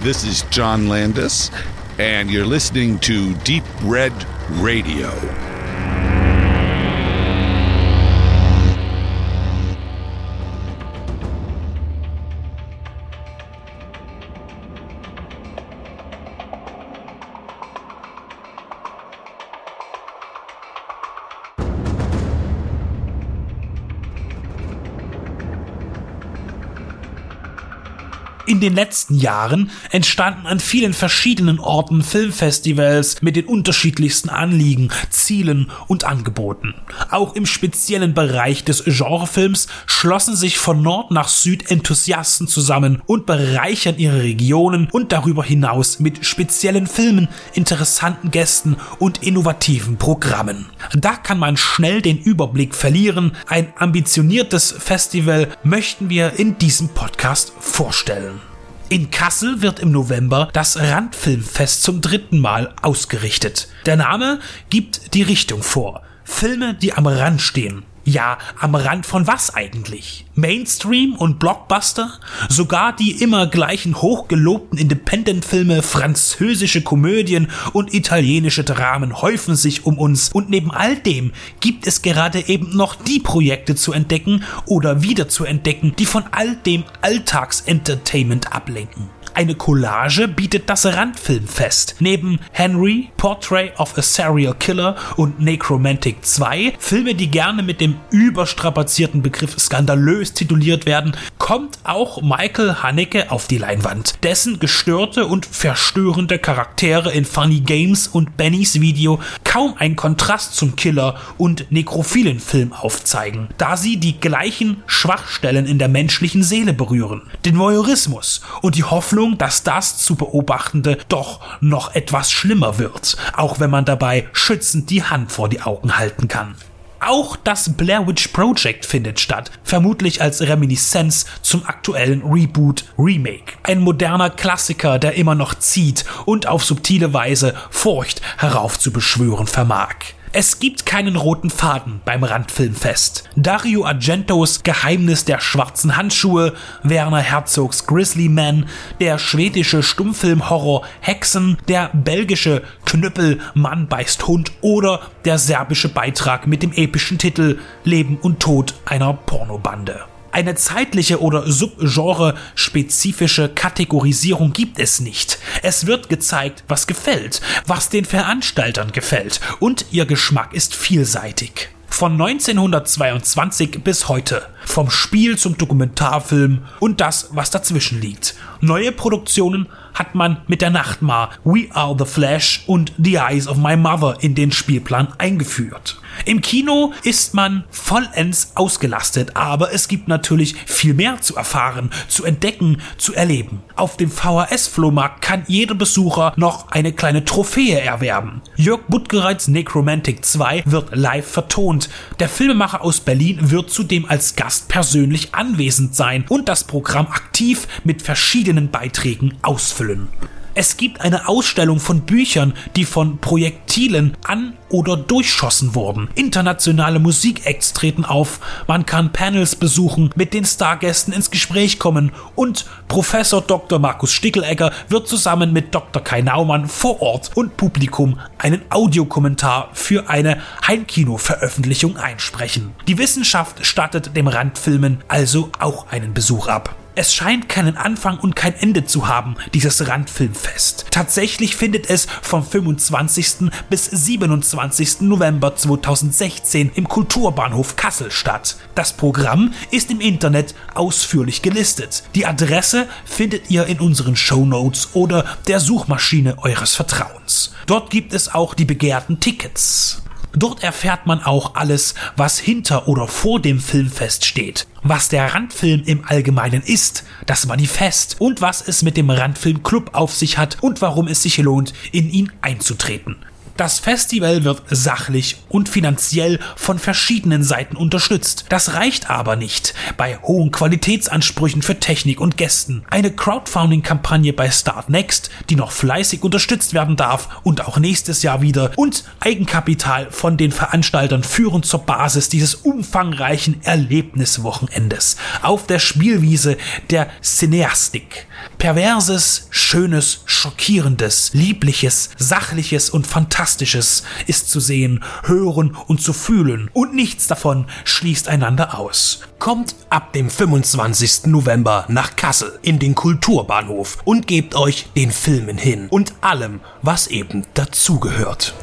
This is John Landis, and you're listening to Deep Red Radio. In den letzten Jahren entstanden an vielen verschiedenen Orten Filmfestivals mit den unterschiedlichsten Anliegen, Zielen und Angeboten. Auch im speziellen Bereich des Genrefilms schlossen sich von Nord nach Süd Enthusiasten zusammen und bereichern ihre Regionen und darüber hinaus mit speziellen Filmen, interessanten Gästen und innovativen Programmen. Da kann man schnell den Überblick verlieren. Ein ambitioniertes Festival möchten wir in diesem Podcast vorstellen. In Kassel wird im November das Randfilmfest zum dritten Mal ausgerichtet. Der Name gibt die Richtung vor. Filme, die am Rand stehen. Ja, am Rand von was eigentlich? Mainstream und Blockbuster? Sogar die immer gleichen hochgelobten Independent-Filme, französische Komödien und italienische Dramen häufen sich um uns und neben all dem gibt es gerade eben noch die Projekte zu entdecken oder wieder zu entdecken, die von all dem Alltagsentertainment ablenken. Eine Collage bietet das Randfilmfest. Neben Henry, Portrait of a Serial Killer und Necromantic 2, Filme, die gerne mit dem überstrapazierten Begriff skandalös tituliert werden, kommt auch Michael Haneke auf die Leinwand. Dessen gestörte und verstörende Charaktere in Funny Games und Bennys Video kaum ein Kontrast zum Killer und nekrophilen Film aufzeigen, da sie die gleichen Schwachstellen in der menschlichen Seele berühren. Den Voyeurismus und die Hoffnung, dass das zu Beobachtende doch noch etwas schlimmer wird, auch wenn man dabei schützend die Hand vor die Augen halten kann. Auch das Blair Witch Project findet statt, vermutlich als Reminiszenz zum aktuellen Reboot Remake. Ein moderner Klassiker, der immer noch zieht und auf subtile Weise Furcht heraufzubeschwören vermag. Es gibt keinen roten Faden beim Randfilmfest. Dario Argentos Geheimnis der schwarzen Handschuhe, Werner Herzogs Grizzly Man, der schwedische Stummfilmhorror Hexen, der belgische Knüppel Mann beißt Hund oder der serbische Beitrag mit dem epischen Titel Leben und Tod einer Pornobande. Eine zeitliche oder subgenre-spezifische Kategorisierung gibt es nicht. Es wird gezeigt, was gefällt, was den Veranstaltern gefällt und ihr Geschmack ist vielseitig. Von 1922 bis heute. Vom Spiel zum Dokumentarfilm und das, was dazwischen liegt. Neue Produktionen hat man mit der Nachtmar We Are the Flash und The Eyes of My Mother in den Spielplan eingeführt. Im Kino ist man vollends ausgelastet, aber es gibt natürlich viel mehr zu erfahren, zu entdecken, zu erleben. Auf dem VHS-Flohmarkt kann jeder Besucher noch eine kleine Trophäe erwerben. Jörg Buttgereits Necromantic 2 wird live vertont. Der Filmemacher aus Berlin wird zudem als Gast persönlich anwesend sein und das Programm aktiv mit verschiedenen Beiträgen ausfüllen. Es gibt eine Ausstellung von Büchern, die von Projektilen an oder durchschossen wurden. Internationale Musikacts treten auf, man kann Panels besuchen, mit den Stargästen ins Gespräch kommen und Professor Dr. Markus Stickelegger wird zusammen mit Dr. Kai Naumann vor Ort und Publikum einen Audiokommentar für eine Heimkino-Veröffentlichung einsprechen. Die Wissenschaft stattet dem Randfilmen also auch einen Besuch ab. Es scheint keinen Anfang und kein Ende zu haben, dieses Randfilmfest. Tatsächlich findet es vom 25. bis 27. November 2016 im Kulturbahnhof Kassel statt. Das Programm ist im Internet ausführlich gelistet. Die Adresse findet ihr in unseren Show Notes oder der Suchmaschine eures Vertrauens. Dort gibt es auch die begehrten Tickets. Dort erfährt man auch alles, was hinter oder vor dem Filmfest steht, was der Randfilm im Allgemeinen ist, das Manifest und was es mit dem Randfilmclub auf sich hat und warum es sich lohnt, in ihn einzutreten. Das Festival wird sachlich und finanziell von verschiedenen Seiten unterstützt. Das reicht aber nicht bei hohen Qualitätsansprüchen für Technik und Gästen. Eine Crowdfunding-Kampagne bei Start Next, die noch fleißig unterstützt werden darf und auch nächstes Jahr wieder und Eigenkapital von den Veranstaltern führen zur Basis dieses umfangreichen Erlebniswochenendes auf der Spielwiese der Cineastik. Perverses, Schönes, Schockierendes, Liebliches, Sachliches und Fantastisches ist zu sehen, hören und zu fühlen und nichts davon schließt einander aus. Kommt ab dem 25. November nach Kassel in den Kulturbahnhof und gebt euch den Filmen hin und allem, was eben dazugehört.